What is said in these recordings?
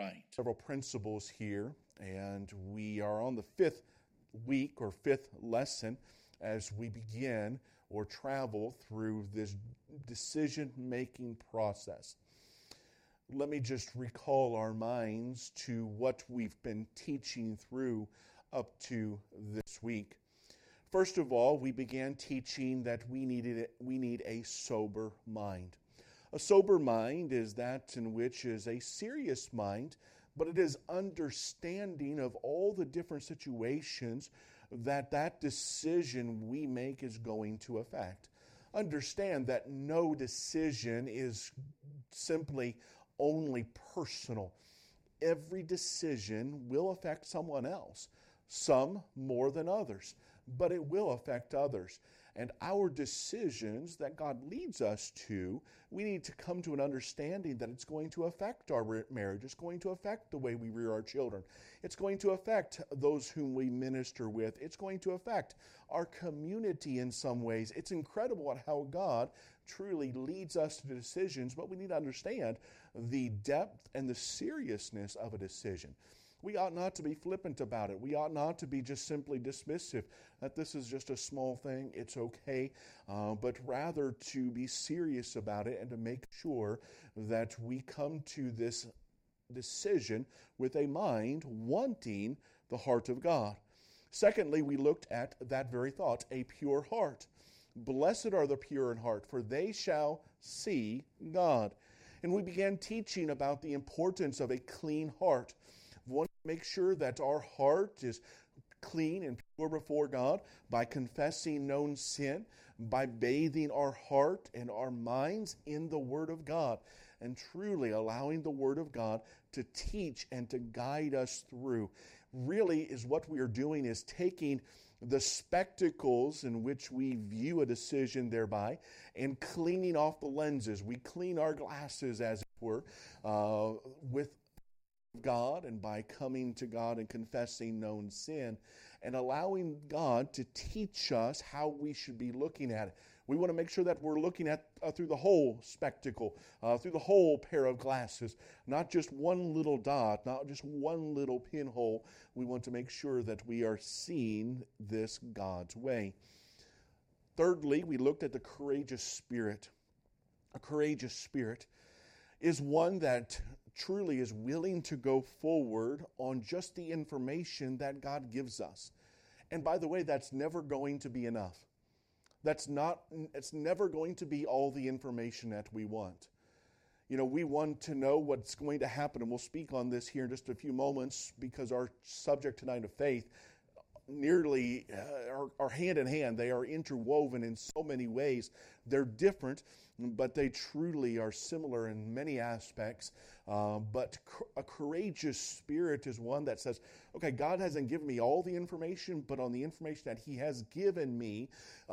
right. Several principles here, and we are on the fifth week or fifth lesson as we begin or travel through this decision making process. Let me just recall our minds to what we've been teaching through up to this week. First of all, we began teaching that we needed we need a sober mind. A sober mind is that in which is a serious mind, but it is understanding of all the different situations that that decision we make is going to affect. Understand that no decision is simply only personal. Every decision will affect someone else, some more than others, but it will affect others and our decisions that God leads us to, we need to come to an understanding that it's going to affect our marriage. It's going to affect the way we rear our children. It's going to affect those whom we minister with. It's going to affect our community in some ways. It's incredible how God truly leads us to decisions, but we need to understand the depth and the seriousness of a decision we ought not to be flippant about it. We ought not to be just simply dismissive that this is just a small thing, it's okay, uh, but rather to be serious about it and to make sure that we come to this decision with a mind wanting the heart of God. Secondly, we looked at that very thought a pure heart. Blessed are the pure in heart, for they shall see God. And we began teaching about the importance of a clean heart make sure that our heart is clean and pure before God by confessing known sin, by bathing our heart and our minds in the Word of God, and truly allowing the Word of God to teach and to guide us through. Really, is what we are doing is taking the spectacles in which we view a decision thereby and cleaning off the lenses. We clean our glasses, as it were, uh, with God and by coming to God and confessing known sin and allowing God to teach us how we should be looking at it. We want to make sure that we're looking at uh, through the whole spectacle, uh, through the whole pair of glasses, not just one little dot, not just one little pinhole. We want to make sure that we are seeing this God's way. Thirdly, we looked at the courageous spirit. A courageous spirit is one that truly is willing to go forward on just the information that God gives us. And by the way, that's never going to be enough. That's not, it's never going to be all the information that we want. You know, we want to know what's going to happen, and we'll speak on this here in just a few moments because our subject tonight of faith nearly uh, are, are, hand in hand. They are interwoven in so many ways. They're different, but they truly are similar in many aspects. Uh, but a courageous spirit is one that says, okay, God hasn't given me all the information, but on the information that He has given me,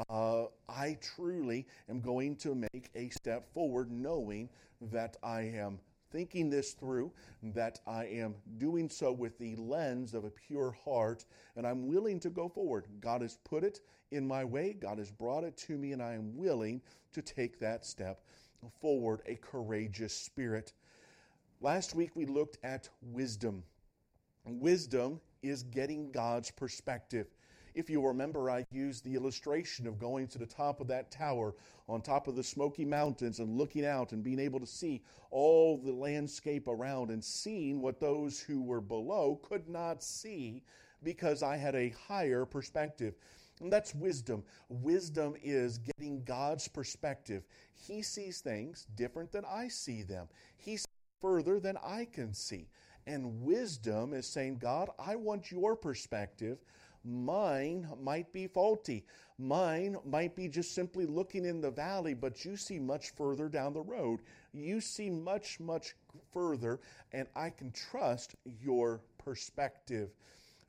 uh, I truly am going to make a step forward, knowing that I am thinking this through, that I am doing so with the lens of a pure heart, and I'm willing to go forward. God has put it in my way, God has brought it to me, and I am willing to take that step forward, a courageous spirit. Last week we looked at wisdom. Wisdom is getting God's perspective. If you remember, I used the illustration of going to the top of that tower on top of the Smoky Mountains and looking out and being able to see all the landscape around and seeing what those who were below could not see because I had a higher perspective. And that's wisdom. Wisdom is getting God's perspective. He sees things different than I see them, He further than I can see. And wisdom is saying, God, I want your perspective. Mine might be faulty. Mine might be just simply looking in the valley, but you see much further down the road. You see much, much further, and I can trust your perspective.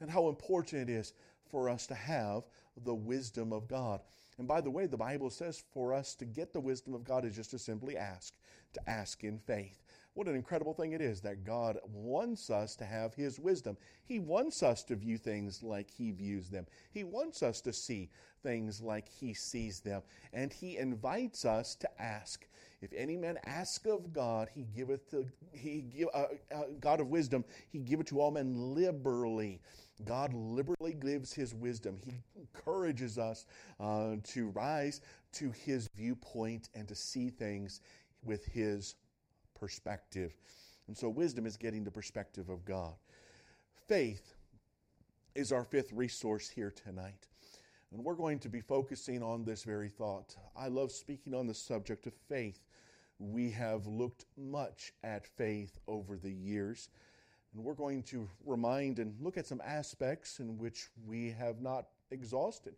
And how important it is for us to have the wisdom of God. And by the way, the Bible says for us to get the wisdom of God is just to simply ask, to ask in faith. What an incredible thing it is that God wants us to have His wisdom. He wants us to view things like He views them. He wants us to see things like He sees them. And He invites us to ask. If any man ask of God, he giveth to, he give, uh, uh, God of wisdom, he giveth to all men liberally. God liberally gives his wisdom. He encourages us uh, to rise to his viewpoint and to see things with his perspective. And so, wisdom is getting the perspective of God. Faith is our fifth resource here tonight. And we're going to be focusing on this very thought. I love speaking on the subject of faith. We have looked much at faith over the years, and we're going to remind and look at some aspects in which we have not exhausted.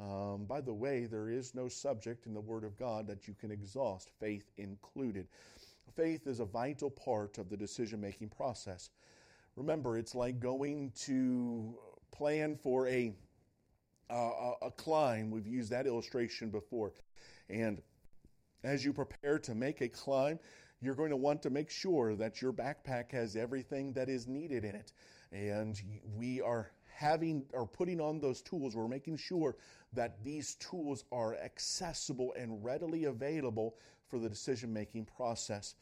Um, by the way, there is no subject in the Word of God that you can exhaust, faith included. Faith is a vital part of the decision making process. Remember, it's like going to plan for a, uh, a climb. We've used that illustration before. And as you prepare to make a climb, you're going to want to make sure that your backpack has everything that is needed in it. And we are having or putting on those tools, we're making sure that these tools are accessible and readily available for the decision making process.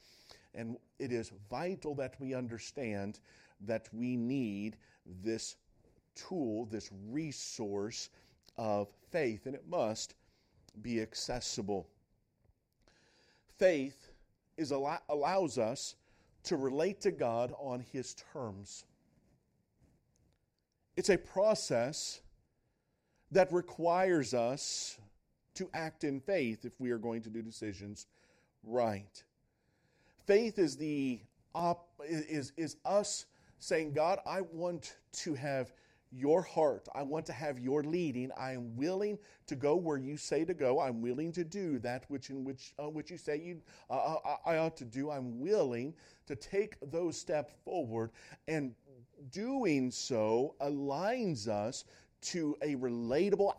And it is vital that we understand that we need this tool, this resource of faith, and it must be accessible. Faith is allows us to relate to God on His terms. It's a process that requires us to act in faith if we are going to do decisions right. Faith is the op, is, is us saying, God, I want to have your heart. I want to have your leading. I am willing to go where you say to go. I'm willing to do that which in which uh, which you say you uh, uh I ought to do. I'm willing to take those steps forward, and doing so aligns us to a relatable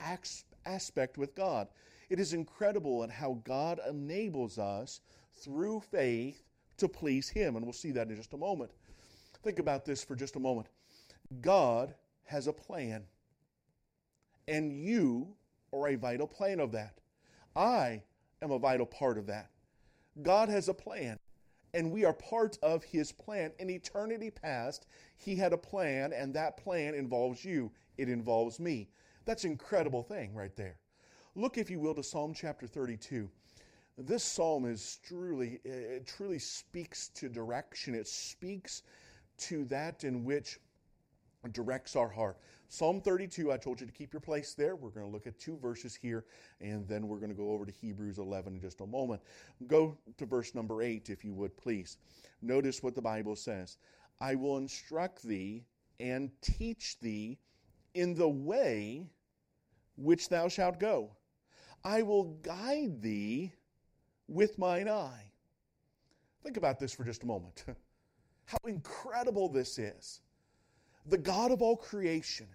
aspect with God. It is incredible at how God enables us through faith to please Him, and we'll see that in just a moment. Think about this for just a moment. God has a plan, and you are a vital plan of that. I am a vital part of that. God has a plan, and we are part of His plan. In eternity past, He had a plan, and that plan involves you, it involves me. That's an incredible thing right there. Look, if you will, to Psalm chapter 32. This psalm is truly, it truly speaks to direction. It speaks to that in which directs our heart. Psalm 32, I told you to keep your place there. We're going to look at two verses here, and then we're going to go over to Hebrews 11 in just a moment. Go to verse number 8, if you would, please. Notice what the Bible says I will instruct thee and teach thee in the way which thou shalt go. I will guide thee with mine eye. Think about this for just a moment. How incredible this is. The God of all creation,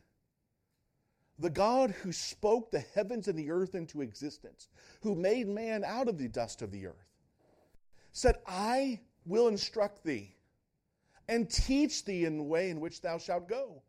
the God who spoke the heavens and the earth into existence, who made man out of the dust of the earth, said, I will instruct thee and teach thee in the way in which thou shalt go.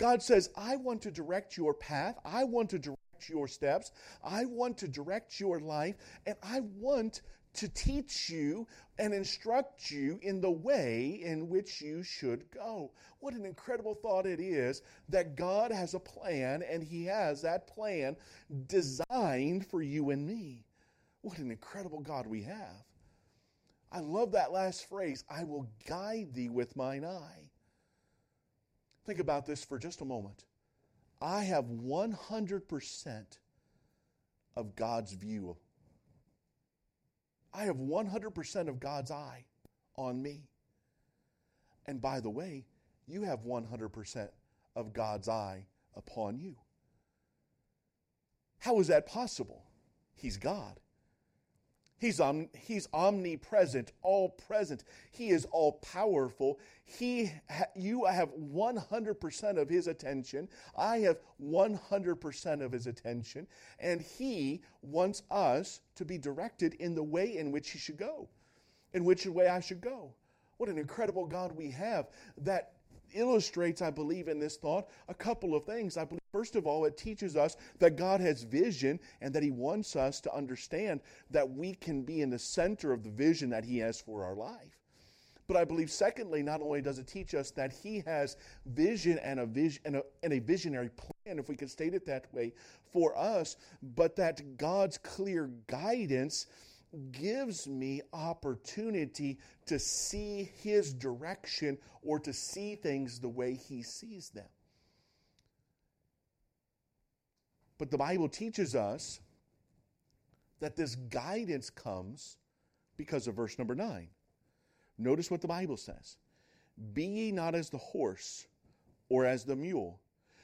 God says, I want to direct your path. I want to direct your steps. I want to direct your life. And I want to teach you and instruct you in the way in which you should go. What an incredible thought it is that God has a plan and He has that plan designed for you and me. What an incredible God we have. I love that last phrase I will guide thee with mine eye. Think about this for just a moment. I have 100% of God's view. I have 100% of God's eye on me. And by the way, you have 100% of God's eye upon you. How is that possible? He's God. He's, om- he's omnipresent, all present. He is all powerful. He ha- you have 100% of his attention. I have 100% of his attention. And he wants us to be directed in the way in which he should go, in which way I should go. What an incredible God we have that illustrates, I believe, in this thought a couple of things. I believe First of all, it teaches us that God has vision and that He wants us to understand that we can be in the center of the vision that He has for our life. But I believe, secondly, not only does it teach us that He has vision and a, and a, and a visionary plan, if we could state it that way, for us, but that God's clear guidance gives me opportunity to see his direction or to see things the way he sees them. But the Bible teaches us that this guidance comes because of verse number 9. Notice what the Bible says Be ye not as the horse or as the mule,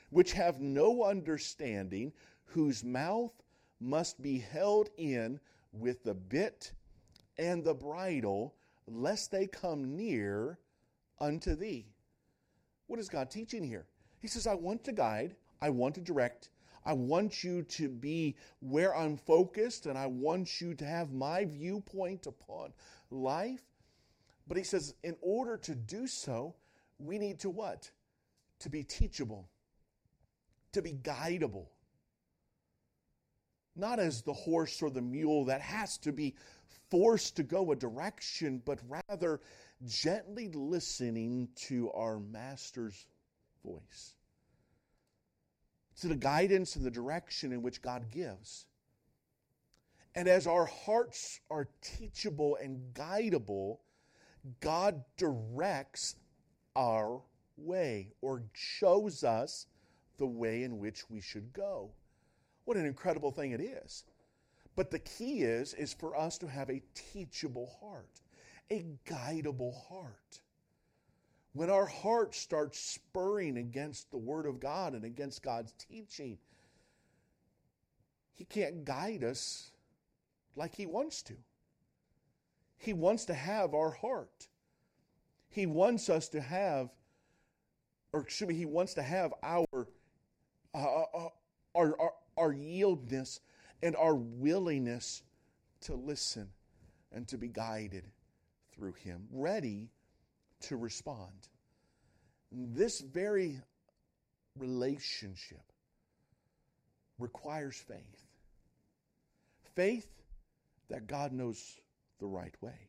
which have no understanding, whose mouth must be held in with the bit and the bridle, lest they come near unto thee. What is God teaching here? He says, I want to guide, I want to direct, I want you to be where I'm focused, and I want you to have my viewpoint upon life. But he says, in order to do so, we need to what? To be teachable, to be guidable not as the horse or the mule that has to be forced to go a direction, but rather gently listening to our master's voice, to the guidance and the direction in which God gives. And as our hearts are teachable and guidable, God directs our way or shows us the way in which we should go. What an incredible thing it is. But the key is is for us to have a teachable heart, a guidable heart. When our heart starts spurring against the word of God and against God's teaching, he can't guide us like he wants to. He wants to have our heart. He wants us to have, or excuse me, he wants to have our, uh, uh, uh our, our, our yieldness and our willingness to listen and to be guided through Him, ready to respond. This very relationship requires faith. Faith that God knows the right way.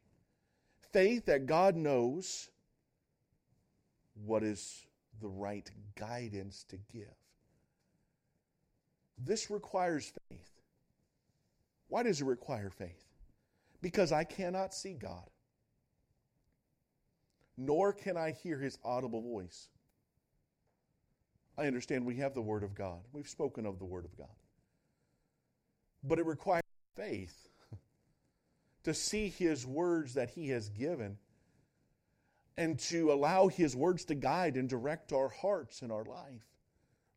Faith that God knows what is the right guidance to give. This requires faith. Why does it require faith? Because I cannot see God, nor can I hear his audible voice. I understand we have the Word of God. We've spoken of the Word of God. But it requires faith to see His words that He has given and to allow His words to guide and direct our hearts and our life.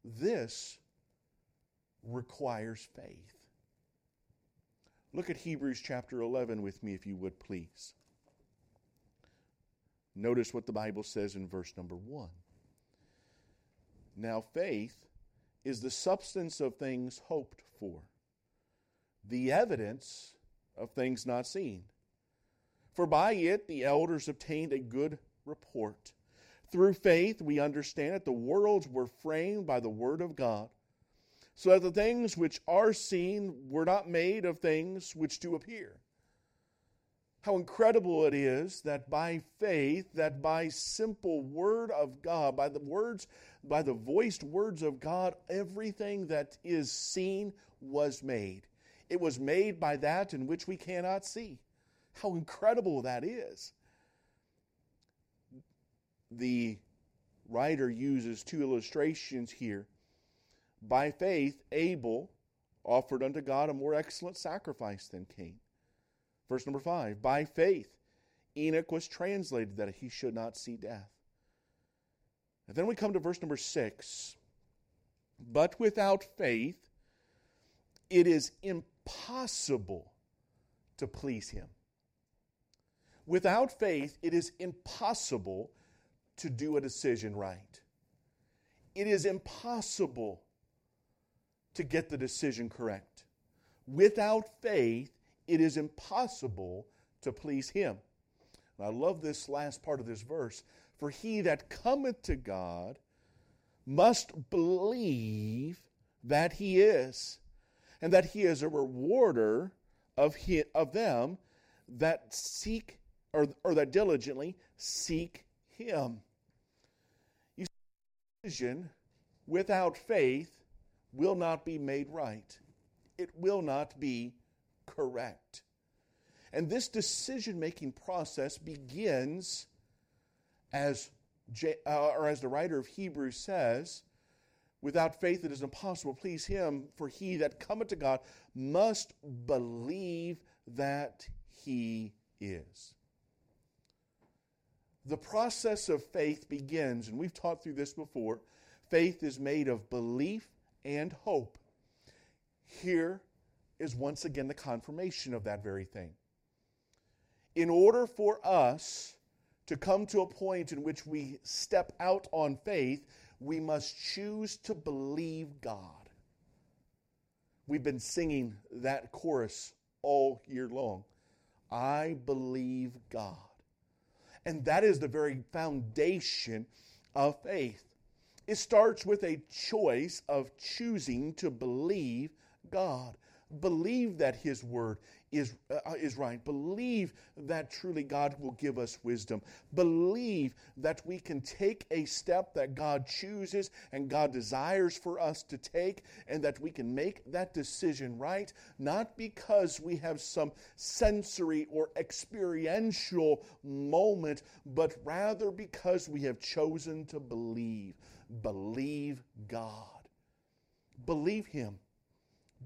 This requires faith. Look at Hebrews chapter 11 with me, if you would, please. Notice what the Bible says in verse number 1. Now, faith is the substance of things hoped for, the evidence of things not seen. For by it the elders obtained a good report. Through faith, we understand that the worlds were framed by the Word of God so that the things which are seen were not made of things which do appear. How incredible it is that by faith, that by simple word of God, by the words, by the voiced words of God, everything that is seen was made. It was made by that in which we cannot see. How incredible that is. The writer uses two illustrations here by faith, Abel offered unto God a more excellent sacrifice than Cain. Verse number five By faith, Enoch was translated that he should not see death. And then we come to verse number six. But without faith, it is impossible to please him. Without faith, it is impossible to do a decision right. It is impossible to get the decision correct. Without faith, it is impossible to please Him. And I love this last part of this verse. For he that cometh to God must believe that he is, and that he is a rewarder of, he, of them that seek or, or that diligently seek him. You see, without faith will not be made right. It will not be correct. And this decision making process begins as uh, or as the writer of Hebrews says, without faith it is impossible to please him, for he that cometh to God must believe that he is. The process of faith begins, and we've taught through this before. Faith is made of belief and hope. Here is once again the confirmation of that very thing. In order for us to come to a point in which we step out on faith, we must choose to believe God. We've been singing that chorus all year long. I believe God. And that is the very foundation of faith. It starts with a choice of choosing to believe God. Believe that His Word is, uh, is right. Believe that truly God will give us wisdom. Believe that we can take a step that God chooses and God desires for us to take, and that we can make that decision right, not because we have some sensory or experiential moment, but rather because we have chosen to believe. Believe God. Believe Him.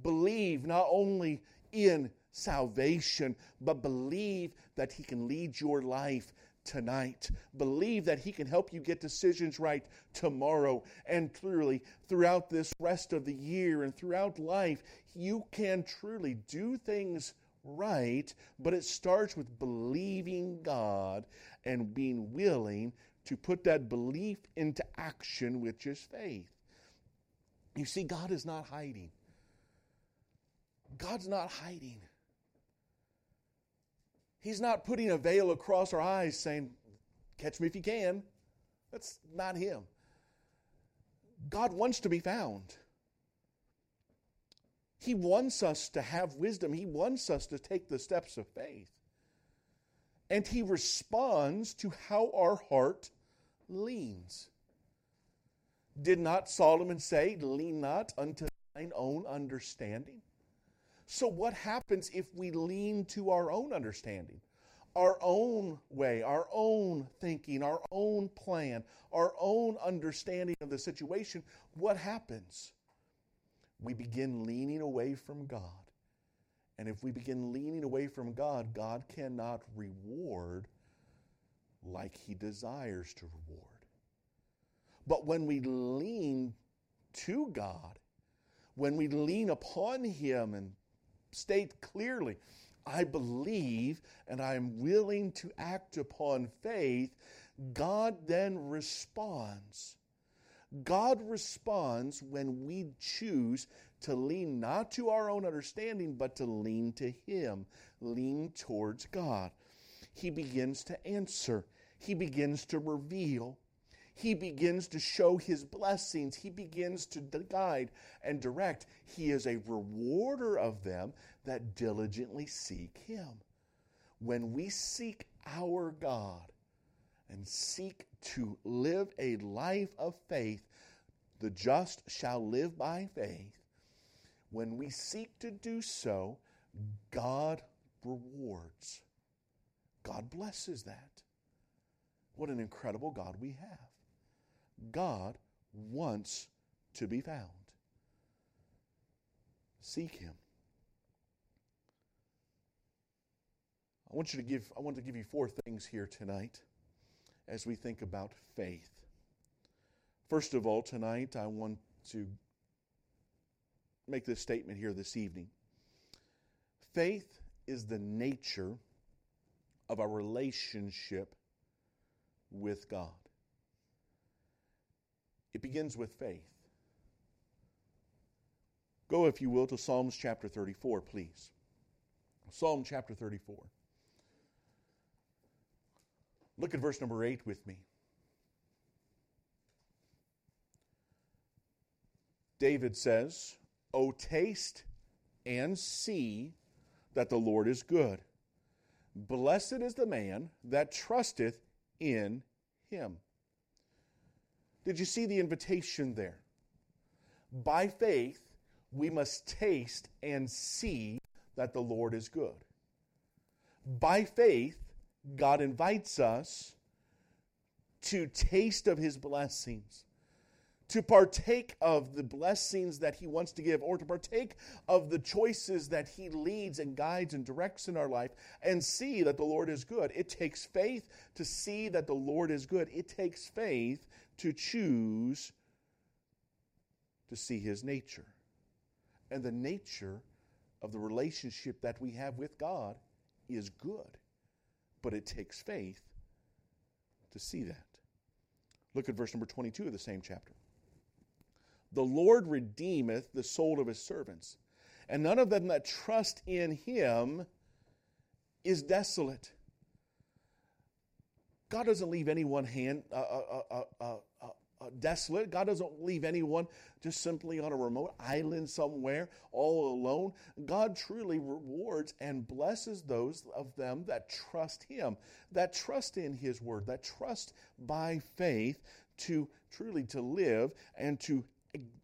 Believe not only in salvation, but believe that He can lead your life tonight. Believe that He can help you get decisions right tomorrow. And clearly, throughout this rest of the year and throughout life, you can truly do things right, but it starts with believing God and being willing to put that belief into action, which is faith. You see, God is not hiding. God's not hiding. He's not putting a veil across our eyes saying, Catch me if you can. That's not Him. God wants to be found. He wants us to have wisdom. He wants us to take the steps of faith. And He responds to how our heart leans. Did not Solomon say, Lean not unto thine own understanding? So, what happens if we lean to our own understanding, our own way, our own thinking, our own plan, our own understanding of the situation? What happens? We begin leaning away from God. And if we begin leaning away from God, God cannot reward like He desires to reward. But when we lean to God, when we lean upon Him and state clearly, I believe and I am willing to act upon faith, God then responds. God responds when we choose to lean not to our own understanding, but to lean to Him, lean towards God. He begins to answer, He begins to reveal, he begins to show his blessings. He begins to guide and direct. He is a rewarder of them that diligently seek him. When we seek our God and seek to live a life of faith, the just shall live by faith. When we seek to do so, God rewards. God blesses that. What an incredible God we have. God wants to be found. Seek him. I want you to give I want to give you four things here tonight as we think about faith. First of all, tonight I want to make this statement here this evening. Faith is the nature of our relationship with God. It begins with faith. Go, if you will, to Psalms chapter 34, please. Psalm chapter 34. Look at verse number 8 with me. David says, O taste and see that the Lord is good. Blessed is the man that trusteth in him. Did you see the invitation there? By faith, we must taste and see that the Lord is good. By faith, God invites us to taste of his blessings, to partake of the blessings that he wants to give, or to partake of the choices that he leads and guides and directs in our life, and see that the Lord is good. It takes faith to see that the Lord is good. It takes faith to choose to see his nature. And the nature of the relationship that we have with God is good. But it takes faith to see that. Look at verse number 22 of the same chapter. The Lord redeemeth the soul of his servants, and none of them that trust in him is desolate. God doesn't leave anyone hand, uh, uh, uh, desolate. God doesn't leave anyone just simply on a remote island somewhere all alone. God truly rewards and blesses those of them that trust Him, that trust in His Word, that trust by faith to truly to live and to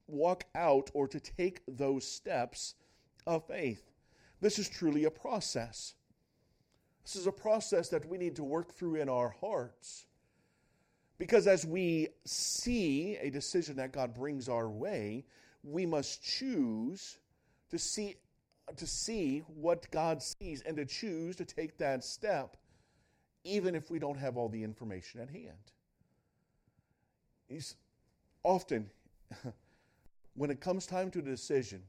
walk out or to take those steps of faith. This is truly a process. This is a process that we need to work through in our hearts. Because as we see a decision that God brings our way, we must choose to see to see what God sees and to choose to take that step even if we don't have all the information at hand. He's often when it comes time to a decision,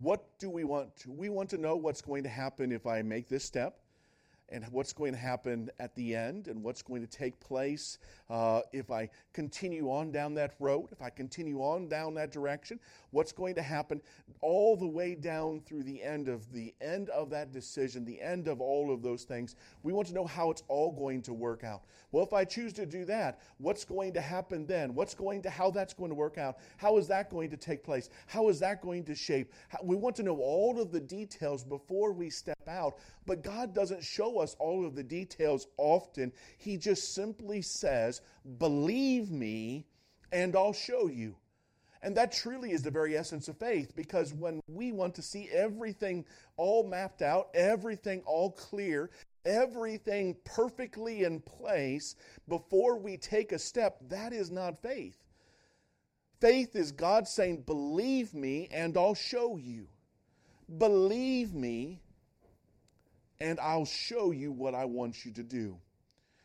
what do we want to? We want to know what's going to happen if I make this step and what's going to happen at the end and what's going to take place uh, if I continue on down that road, if I continue on down that direction, what's going to happen all the way down through the end of the end of that decision, the end of all of those things. We want to know how it's all going to work out. Well, if I choose to do that, what's going to happen then? What's going to how that's going to work out? How is that going to take place? How is that going to shape? How, we want to know all of the details before we step out, but God doesn't show us all of the details often. He just simply says, "Believe me, and I'll show you." And that truly is the very essence of faith because when we want to see everything all mapped out, everything all clear, everything perfectly in place before we take a step, that is not faith. Faith is God saying, Believe me and I'll show you. Believe me and I'll show you what I want you to do.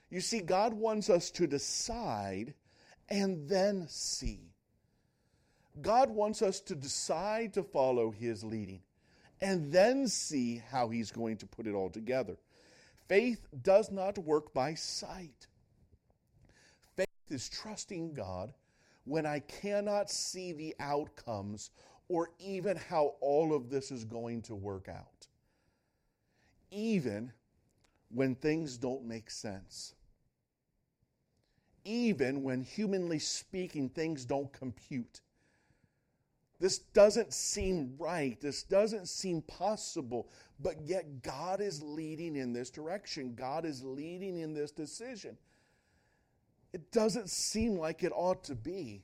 You see, God wants us to decide and then see. God wants us to decide to follow His leading and then see how He's going to put it all together. Faith does not work by sight. Faith is trusting God when I cannot see the outcomes or even how all of this is going to work out. Even when things don't make sense. Even when, humanly speaking, things don't compute. This doesn't seem right. This doesn't seem possible. But yet, God is leading in this direction. God is leading in this decision. It doesn't seem like it ought to be.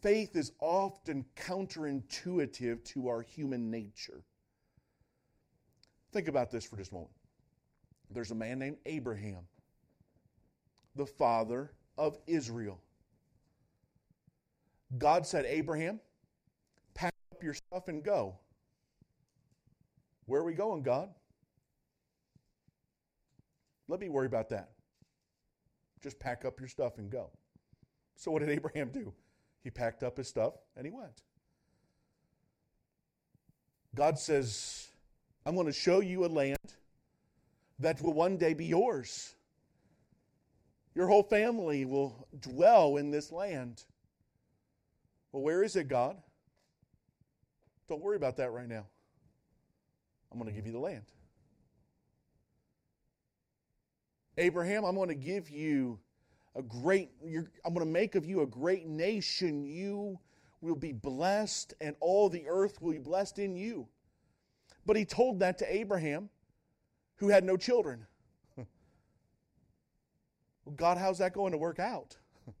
Faith is often counterintuitive to our human nature. Think about this for just a moment. There's a man named Abraham, the father of Israel. God said, Abraham, pack up your stuff and go. Where are we going, God? Let me worry about that. Just pack up your stuff and go. So, what did Abraham do? He packed up his stuff and he went. God says, I'm going to show you a land that will one day be yours. Your whole family will dwell in this land. Well, where is it, God? Don't worry about that right now. I'm going to give you the land. Abraham, I'm going to give you a great, I'm going to make of you a great nation. You will be blessed, and all the earth will be blessed in you. But he told that to Abraham, who had no children. well, God, how's that going to work out?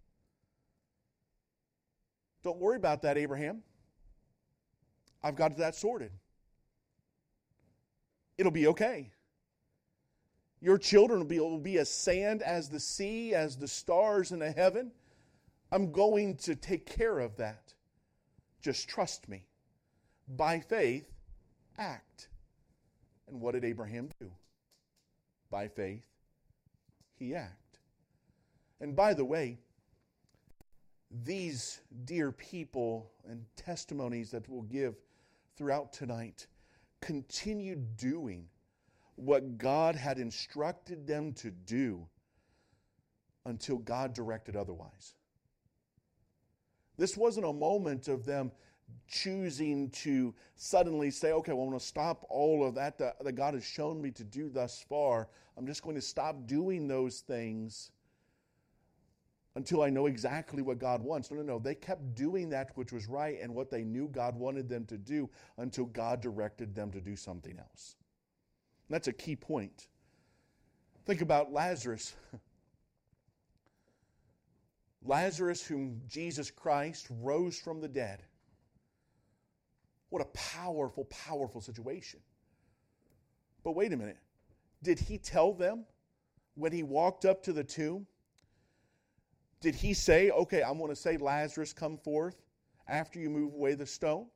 Don't worry about that, Abraham. I've got that sorted. It'll be okay. Your children will be, will be as sand as the sea, as the stars in the heaven. I'm going to take care of that. Just trust me. By faith, act. And what did Abraham do? By faith, he acted. And by the way, these dear people and testimonies that we'll give throughout tonight continued doing what God had instructed them to do until God directed otherwise. This wasn't a moment of them choosing to suddenly say, okay, well, I'm going to stop all of that, that God has shown me to do thus far. I'm just going to stop doing those things until I know exactly what God wants. No, no, no. They kept doing that which was right and what they knew God wanted them to do until God directed them to do something else. That's a key point. Think about Lazarus. Lazarus, whom Jesus Christ rose from the dead. What a powerful, powerful situation. But wait a minute. Did he tell them when he walked up to the tomb? Did he say, okay, I'm going to say, Lazarus, come forth after you move away the stone?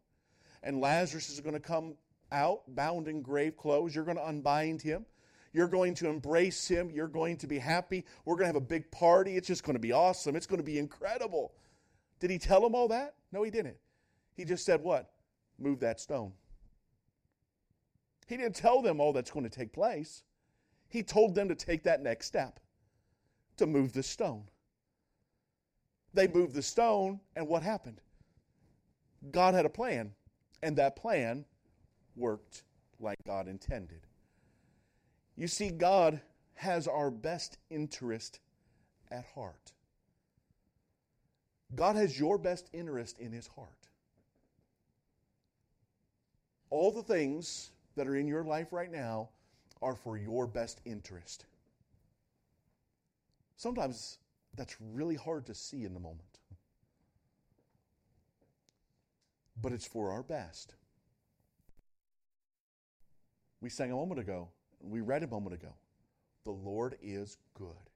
And Lazarus is going to come out bound in grave clothes. You're going to unbind him. You're going to embrace him. You're going to be happy. We're going to have a big party. It's just going to be awesome. It's going to be incredible. Did he tell them all that? No, he didn't. He just said, What? Move that stone. He didn't tell them all that's going to take place. He told them to take that next step to move the stone. They moved the stone, and what happened? God had a plan, and that plan worked like God intended. You see, God has our best interest at heart. God has your best interest in his heart. All the things that are in your life right now are for your best interest. Sometimes that's really hard to see in the moment. But it's for our best. We sang a moment ago, we read a moment ago. The Lord is good.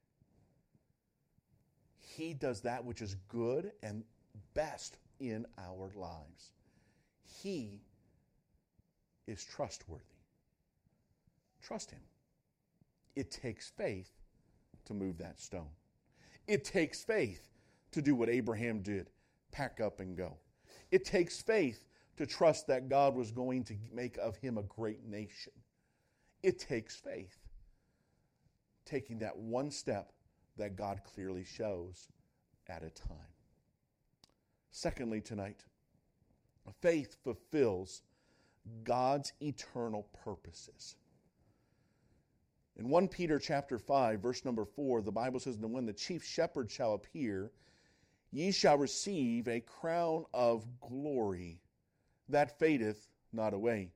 He does that which is good and best in our lives. He is trustworthy. Trust Him. It takes faith to move that stone. It takes faith to do what Abraham did pack up and go. It takes faith to trust that God was going to make of him a great nation. It takes faith, taking that one step that God clearly shows at a time. Secondly, tonight, faith fulfills God's eternal purposes. In 1 Peter chapter 5, verse number 4, the Bible says, And when the chief shepherd shall appear, ye shall receive a crown of glory that fadeth not away.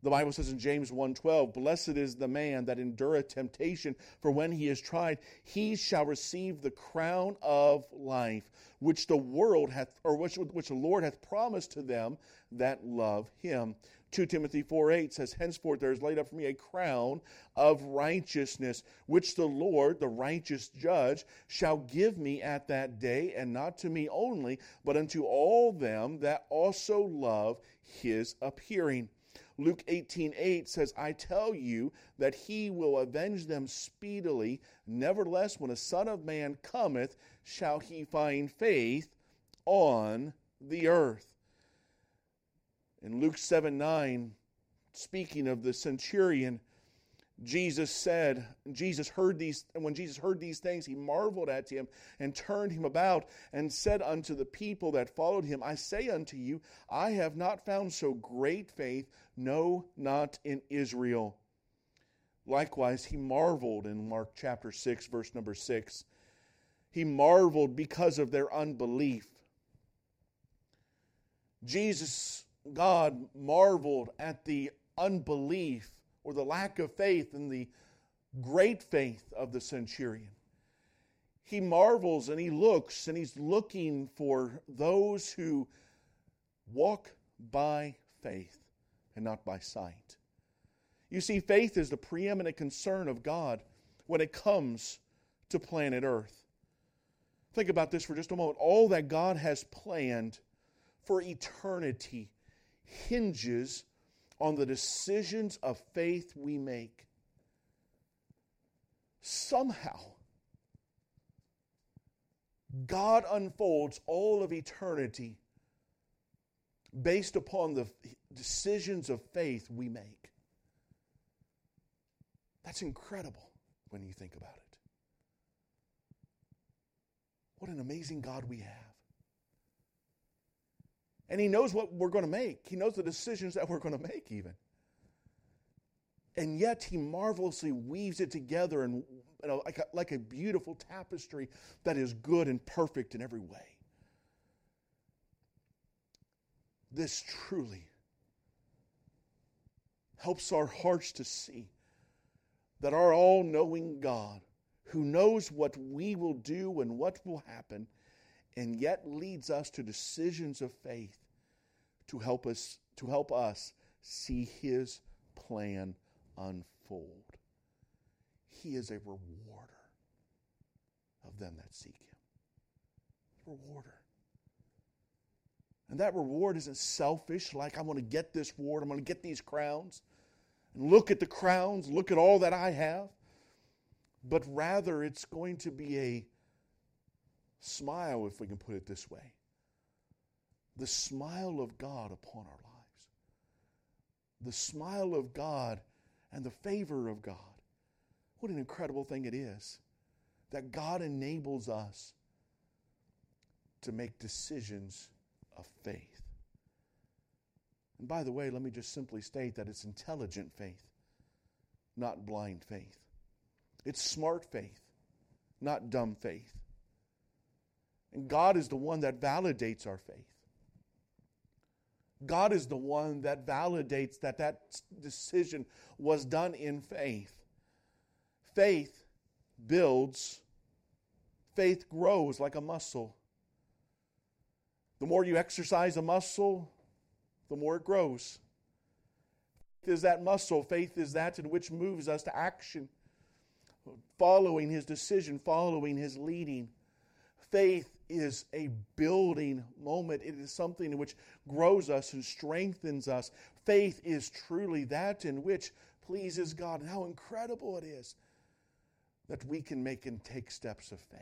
The Bible says in James 1:12, "Blessed is the man that endureth temptation, for when he is tried, he shall receive the crown of life, which the world hath or which, which the Lord hath promised to them that love him." 2 Timothy 4 8 says, Henceforth there is laid up for me a crown of righteousness, which the Lord, the righteous judge, shall give me at that day, and not to me only, but unto all them that also love his appearing. Luke 18 8 says, I tell you that he will avenge them speedily. Nevertheless, when a Son of Man cometh, shall he find faith on the earth. In Luke 7 9, speaking of the centurion, Jesus said, Jesus heard these, and when Jesus heard these things, he marveled at him and turned him about and said unto the people that followed him, I say unto you, I have not found so great faith, no, not in Israel. Likewise, he marveled in Mark chapter 6, verse number 6. He marveled because of their unbelief. Jesus, God, marveled at the unbelief or the lack of faith and the great faith of the centurion. He marvels and he looks and he's looking for those who walk by faith and not by sight. You see, faith is the preeminent concern of God when it comes to planet Earth. Think about this for just a moment. All that God has planned for eternity hinges on the decisions of faith we make. Somehow, God unfolds all of eternity based upon the decisions of faith we make. That's incredible when you think about it. What an amazing God we have. And He knows what we're going to make, He knows the decisions that we're going to make, even. And yet, He marvelously weaves it together know, like, a, like a beautiful tapestry that is good and perfect in every way. This truly helps our hearts to see that our all knowing God, who knows what we will do and what will happen, and yet leads us to decisions of faith to help us to help us see his plan unfold. He is a rewarder of them that seek him. Rewarder. And that reward isn't selfish, like I want to get this reward, I'm going to get these crowns. And look at the crowns, look at all that I have. But rather, it's going to be a smile, if we can put it this way the smile of God upon our lives. The smile of God and the favor of God. What an incredible thing it is that God enables us to make decisions of faith. And by the way, let me just simply state that it's intelligent faith, not blind faith. It's smart faith, not dumb faith. And God is the one that validates our faith. God is the one that validates that that decision was done in faith. Faith builds, faith grows like a muscle. The more you exercise a muscle, the more it grows. Faith is that muscle, faith is that in which moves us to action, following his decision, following his leading. Faith is a building moment. It is something which grows us and strengthens us. Faith is truly that in which pleases God. And how incredible it is that we can make and take steps of faith.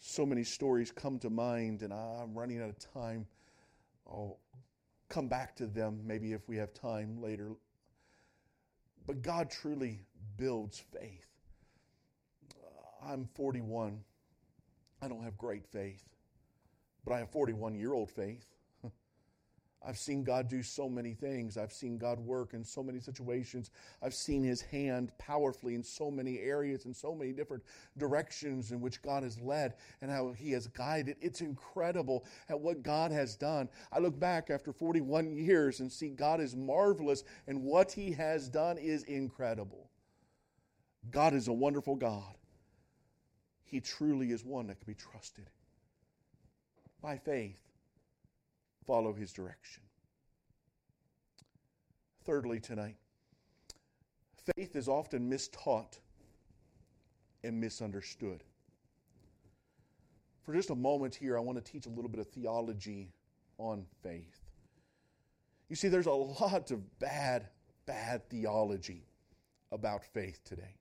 So many stories come to mind, and I'm running out of time. I'll come back to them maybe if we have time later. But God truly builds faith. I'm 41. I don't have great faith, but I have 41 year old faith. I've seen God do so many things. I've seen God work in so many situations. I've seen His hand powerfully in so many areas, in so many different directions in which God has led and how He has guided. It's incredible at what God has done. I look back after 41 years and see God is marvelous, and what He has done is incredible. God is a wonderful God. He truly is one that can be trusted. By faith, follow his direction. Thirdly, tonight, faith is often mistaught and misunderstood. For just a moment here, I want to teach a little bit of theology on faith. You see, there's a lot of bad, bad theology about faith today.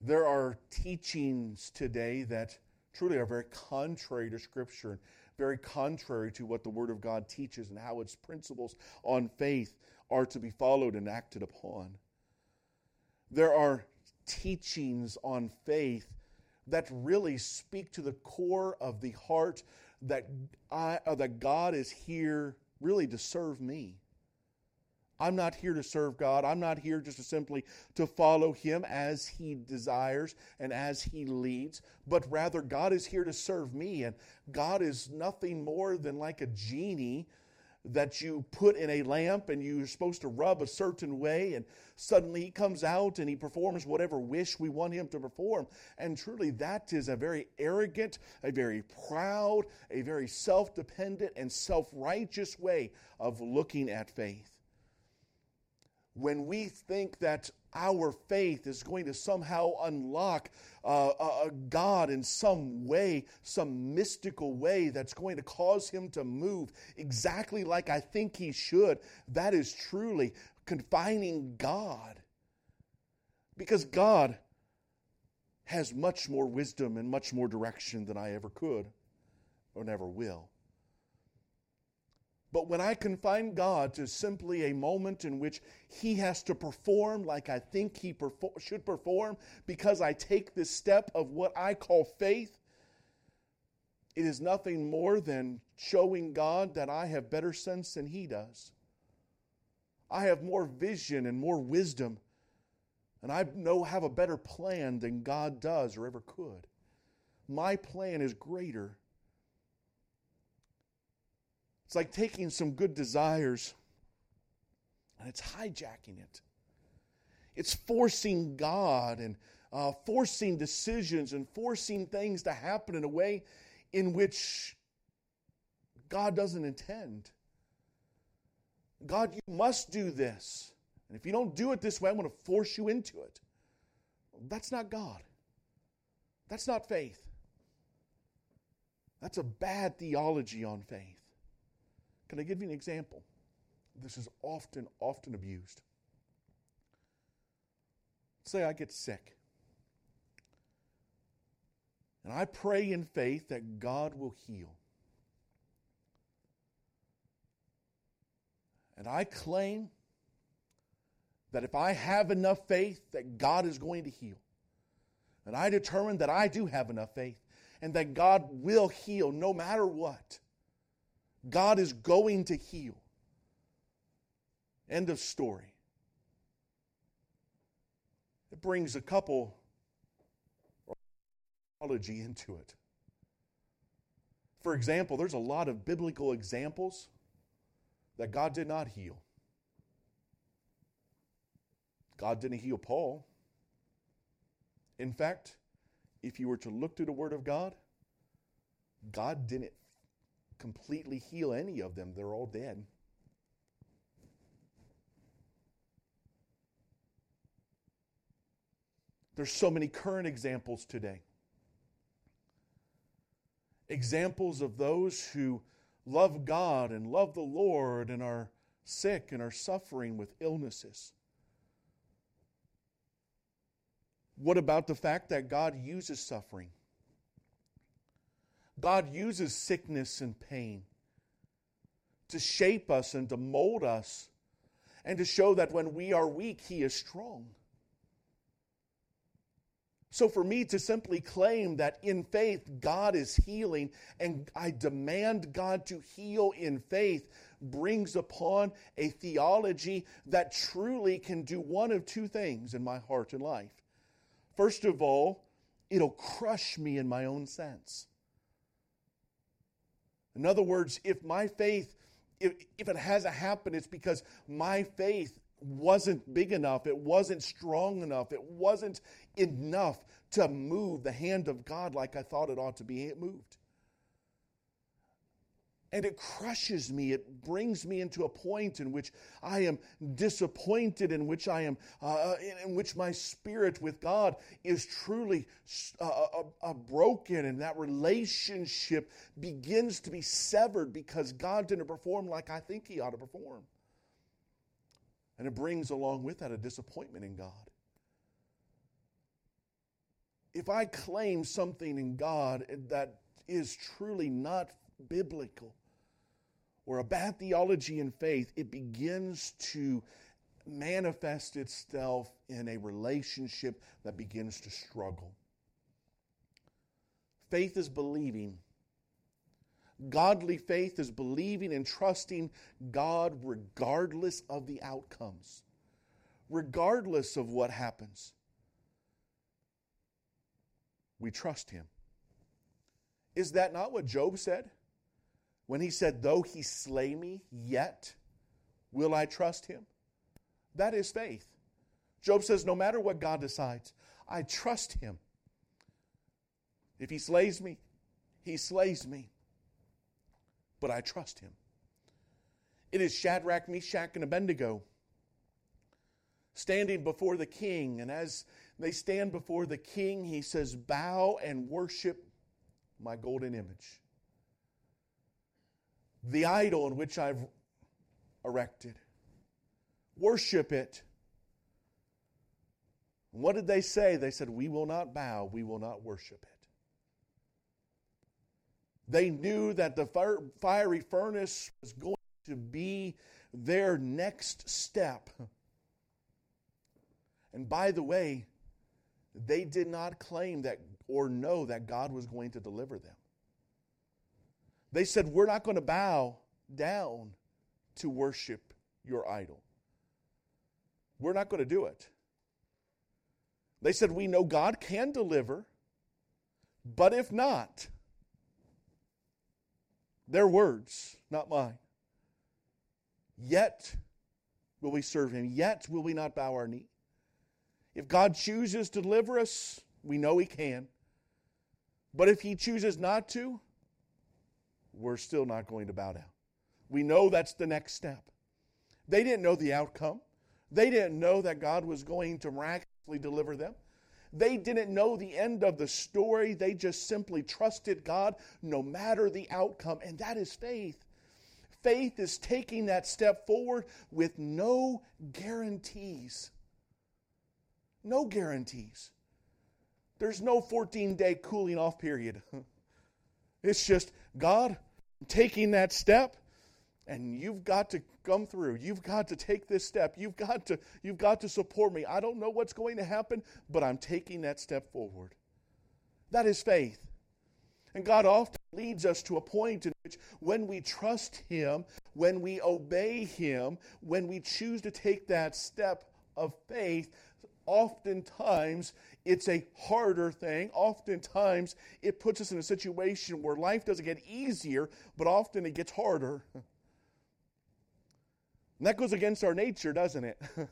There are teachings today that truly are very contrary to Scripture, and very contrary to what the Word of God teaches and how its principles on faith are to be followed and acted upon. There are teachings on faith that really speak to the core of the heart that, I, uh, that God is here really to serve me. I'm not here to serve God. I'm not here just to simply to follow him as he desires and as he leads, but rather God is here to serve me and God is nothing more than like a genie that you put in a lamp and you're supposed to rub a certain way, and suddenly he comes out and he performs whatever wish we want him to perform. And truly, that is a very arrogant, a very proud, a very self dependent, and self righteous way of looking at faith. When we think that our faith is going to somehow unlock uh, a God in some way, some mystical way that's going to cause him to move exactly like I think he should, that is truly confining God. Because God has much more wisdom and much more direction than I ever could or never will. But when I confine God to simply a moment in which He has to perform like I think He perfor- should perform because I take this step of what I call faith, it is nothing more than showing God that I have better sense than He does. I have more vision and more wisdom, and I know have a better plan than God does or ever could. My plan is greater it's like taking some good desires and it's hijacking it. It's forcing God and uh, forcing decisions and forcing things to happen in a way in which God doesn't intend. God, you must do this. And if you don't do it this way, I'm going to force you into it. That's not God. That's not faith. That's a bad theology on faith. Can I give you an example? This is often, often abused. Say I get sick. And I pray in faith that God will heal. And I claim that if I have enough faith, that God is going to heal. And I determine that I do have enough faith and that God will heal no matter what. God is going to heal. End of story. It brings a couple theology into it. For example, there's a lot of biblical examples that God did not heal. God didn't heal Paul. In fact, if you were to look to the Word of God, God didn't completely heal any of them. They're all dead. There's so many current examples today. Examples of those who love God and love the Lord and are sick and are suffering with illnesses. What about the fact that God uses suffering? God uses sickness and pain to shape us and to mold us and to show that when we are weak, He is strong. So, for me to simply claim that in faith God is healing and I demand God to heal in faith brings upon a theology that truly can do one of two things in my heart and life. First of all, it'll crush me in my own sense. In other words, if my faith, if, if it hasn't happened, it's because my faith wasn't big enough, it wasn't strong enough, it wasn't enough to move the hand of God like I thought it ought to be moved and it crushes me. It brings me into a point in which I am disappointed, in which I am, uh, uh in, which my spirit with God is truly uh, uh, uh, broken, and that relationship begins to be severed because God didn't perform like I think He ought to perform. And it brings along with that a disappointment in God. If I claim something in God that is truly not biblical, or a bad theology in faith, it begins to manifest itself in a relationship that begins to struggle. Faith is believing Godly faith is believing and trusting God regardless of the outcomes, regardless of what happens. We trust Him. Is that not what Job said? When he said, Though he slay me, yet will I trust him? That is faith. Job says, No matter what God decides, I trust him. If he slays me, he slays me. But I trust him. It is Shadrach, Meshach, and Abednego standing before the king. And as they stand before the king, he says, Bow and worship my golden image. The idol in which I've erected. Worship it. What did they say? They said, We will not bow, we will not worship it. They knew that the fiery furnace was going to be their next step. And by the way, they did not claim that or know that God was going to deliver them. They said, We're not going to bow down to worship your idol. We're not going to do it. They said, We know God can deliver, but if not, their words, not mine. Yet will we serve him. Yet will we not bow our knee. If God chooses to deliver us, we know he can. But if he chooses not to, we're still not going to bow down. We know that's the next step. They didn't know the outcome. They didn't know that God was going to miraculously deliver them. They didn't know the end of the story. They just simply trusted God no matter the outcome. And that is faith. Faith is taking that step forward with no guarantees. No guarantees. There's no 14 day cooling off period. It's just, God, taking that step, and you've got to come through. You've got to take this step. You've got to, you've got to support me. I don't know what's going to happen, but I'm taking that step forward. That is faith. And God often leads us to a point in which when we trust Him, when we obey Him, when we choose to take that step of faith, oftentimes it's a harder thing. Oftentimes it puts us in a situation where life doesn't get easier, but often it gets harder. And that goes against our nature, doesn't it?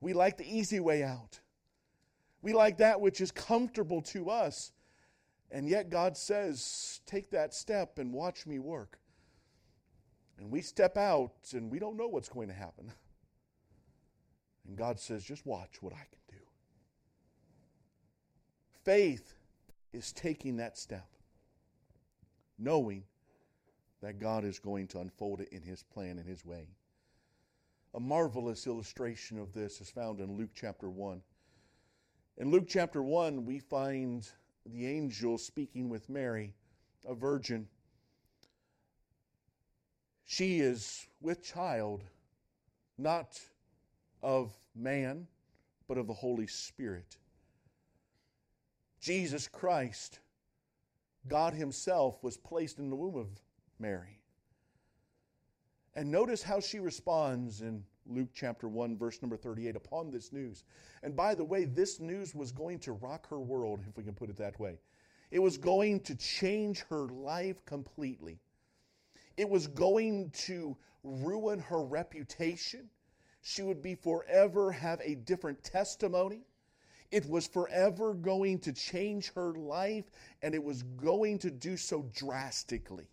we like the easy way out. We like that which is comfortable to us. And yet God says, take that step and watch me work. And we step out and we don't know what's going to happen. And God says, just watch what I can. Faith is taking that step, knowing that God is going to unfold it in His plan and His way. A marvelous illustration of this is found in Luke chapter 1. In Luke chapter 1, we find the angel speaking with Mary, a virgin. She is with child, not of man, but of the Holy Spirit. Jesus Christ, God Himself, was placed in the womb of Mary. And notice how she responds in Luke chapter 1, verse number 38, upon this news. And by the way, this news was going to rock her world, if we can put it that way. It was going to change her life completely. It was going to ruin her reputation. She would be forever have a different testimony. It was forever going to change her life, and it was going to do so drastically.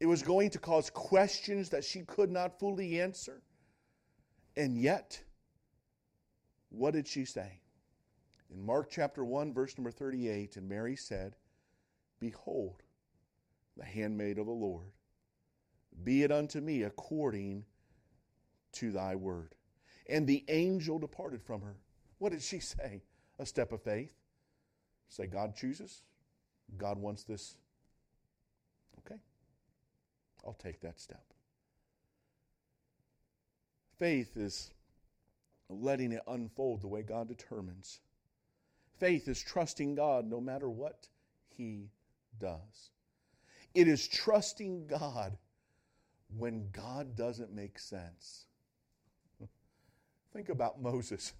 It was going to cause questions that she could not fully answer. And yet, what did she say? In Mark chapter 1, verse number 38, and Mary said, Behold, the handmaid of the Lord, be it unto me according to thy word. And the angel departed from her. What did she say? A step of faith. Say, God chooses. God wants this Okay. I'll take that step. Faith is letting it unfold the way God determines. Faith is trusting God no matter what He does. It is trusting God when God doesn't make sense. Think about Moses.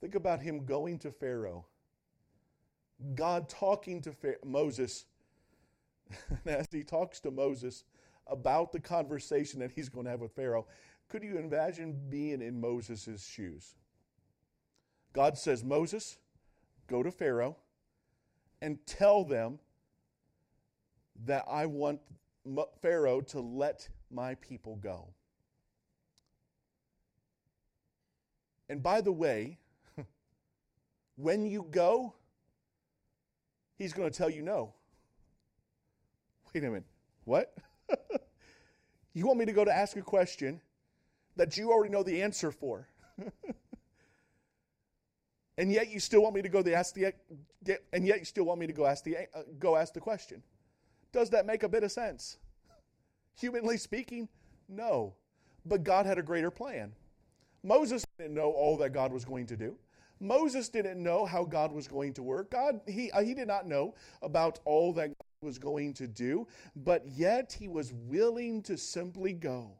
Think about him going to Pharaoh. God talking to Moses. as he talks to Moses about the conversation that he's going to have with Pharaoh, could you imagine being in Moses' shoes? God says, Moses, go to Pharaoh and tell them that I want Pharaoh to let my people go. And by the way, when you go, he's going to tell you no. Wait a minute. What? you want me to go to ask a question that you already know the answer for? and yet you still want me to go the ask the and yet you still want me to go ask the uh, go ask the question. Does that make a bit of sense? Humanly speaking, no. But God had a greater plan. Moses didn't know all that God was going to do. Moses didn't know how God was going to work. God, he, uh, he did not know about all that God was going to do, but yet he was willing to simply go.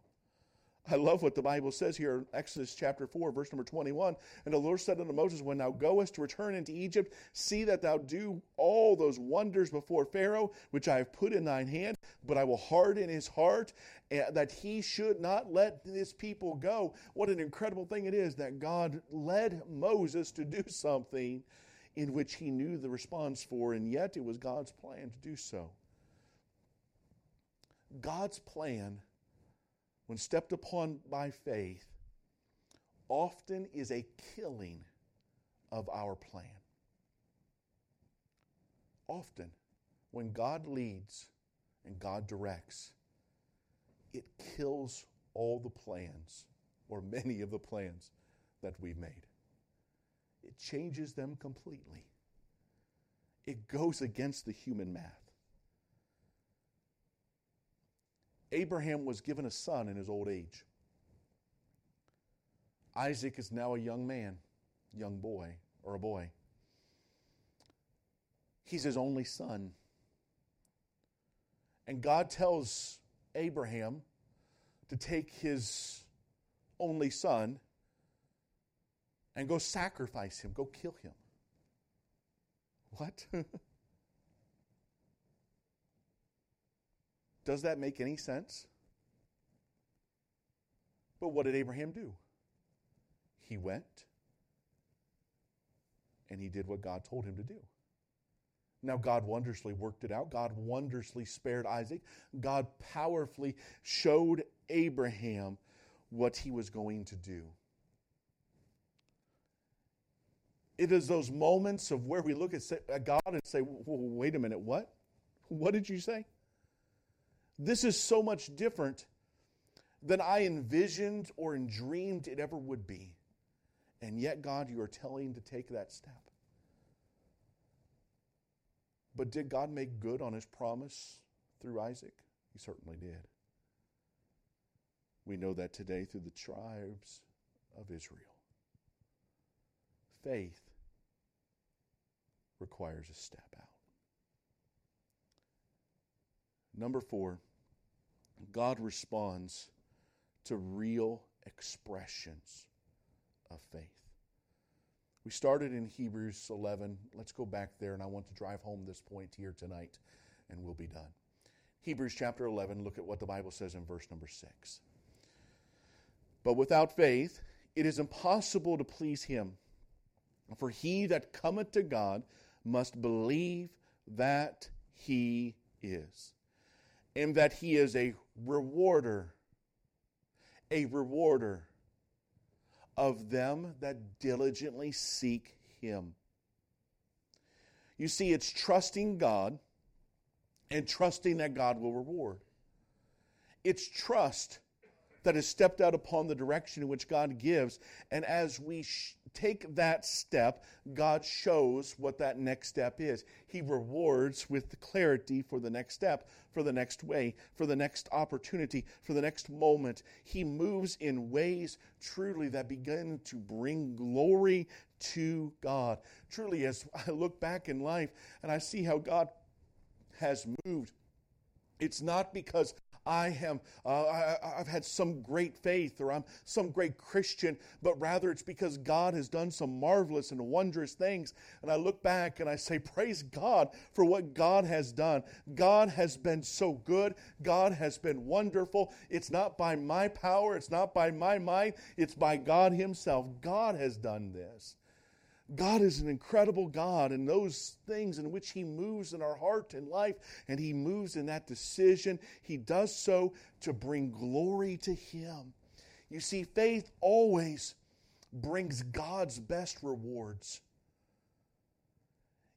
I love what the Bible says here in Exodus chapter 4, verse number 21. And the Lord said unto Moses, When thou goest to return into Egypt, see that thou do all those wonders before Pharaoh, which I have put in thine hand, but I will harden his heart, eh, that he should not let this people go. What an incredible thing it is that God led Moses to do something in which he knew the response for, and yet it was God's plan to do so. God's plan when stepped upon by faith, often is a killing of our plan. Often, when God leads and God directs, it kills all the plans, or many of the plans that we've made. It changes them completely. It goes against the human math. Abraham was given a son in his old age. Isaac is now a young man, young boy, or a boy. He's his only son. And God tells Abraham to take his only son and go sacrifice him, go kill him. What? Does that make any sense? But what did Abraham do? He went and he did what God told him to do. Now, God wondrously worked it out. God wondrously spared Isaac. God powerfully showed Abraham what he was going to do. It is those moments of where we look at God and say, wait a minute, what? What did you say? This is so much different than I envisioned or dreamed it ever would be. And yet, God, you are telling to take that step. But did God make good on his promise through Isaac? He certainly did. We know that today through the tribes of Israel. Faith requires a step out. Number four, God responds to real expressions of faith. We started in Hebrews 11. Let's go back there, and I want to drive home this point here tonight, and we'll be done. Hebrews chapter 11, look at what the Bible says in verse number 6. But without faith, it is impossible to please him. For he that cometh to God must believe that he is, and that he is a rewarder, a rewarder of them that diligently seek him. You see, it's trusting God and trusting that God will reward. It's trust that has stepped out upon the direction in which God gives. And as we sh- take that step, God shows what that next step is. He rewards with clarity for the next step, for the next way, for the next opportunity, for the next moment. He moves in ways truly that begin to bring glory to God. Truly, as I look back in life and I see how God has moved, it's not because I am, uh, I, have had some great faith or I'm some great Christian, but rather it's because God has done some marvelous and wondrous things. And I look back and I say, Praise God for what God has done. God has been so good. God has been wonderful. It's not by my power, it's not by my mind, it's by God Himself. God has done this. God is an incredible God, and those things in which He moves in our heart and life, and He moves in that decision, He does so to bring glory to Him. You see, faith always brings God's best rewards.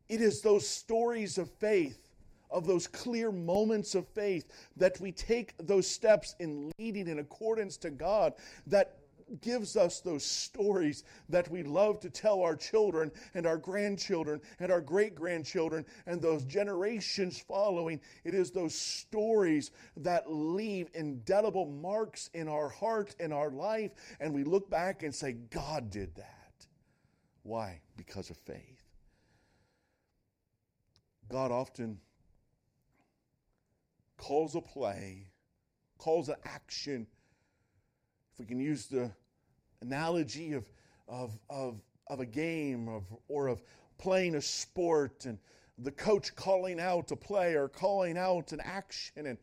It is those stories of faith, of those clear moments of faith, that we take those steps in leading in accordance to God that gives us those stories that we love to tell our children and our grandchildren and our great grandchildren and those generations following. It is those stories that leave indelible marks in our heart and our life, and we look back and say, God did that. Why? Because of faith. God often calls a play, calls an action if we can use the analogy of, of, of, of a game of, or of playing a sport and the coach calling out a play or calling out an action and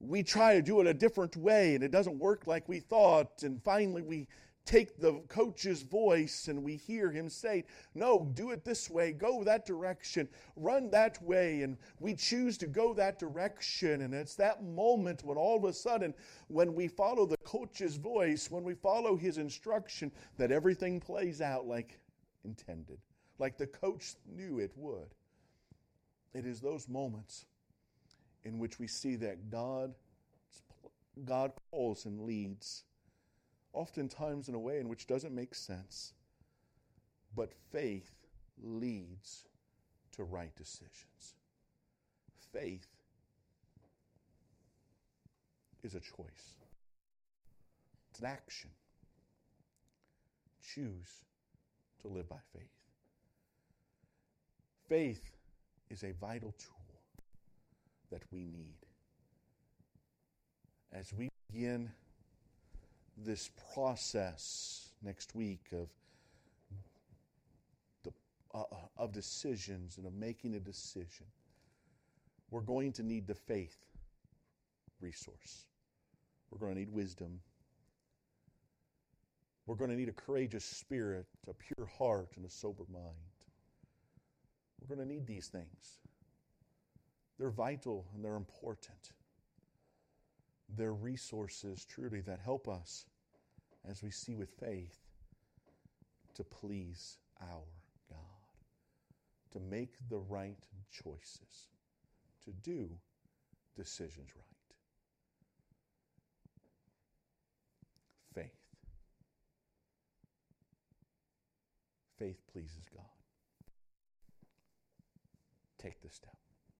we try to do it a different way and it doesn't work like we thought and finally we take the coach's voice and we hear him say, No, do it this way, go that direction, run that way. And we choose to go that direction. And it's that moment when all of a sudden, when we follow the coach's voice, when we follow his instruction, that everything plays out like intended, like the coach knew it would. It is those moments in which we see that God, God calls and leads oftentimes in a way in which doesn't make sense. But faith leads to right decisions. Faith is a choice, it's an action. Choose to live by faith. Faith is a vital tool that we need. As we begin this process next week of the, uh, of decisions and of making a decision, we're going to need the faith resource. We're going to need wisdom. We're going to need a courageous spirit, a pure heart, and a sober mind. We're going to need these things. They're vital and they're important. They're resources, truly, that help us as we see with faith, to please our God, to make the right choices, to do decisions right. Faith. Faith pleases God. Take the step.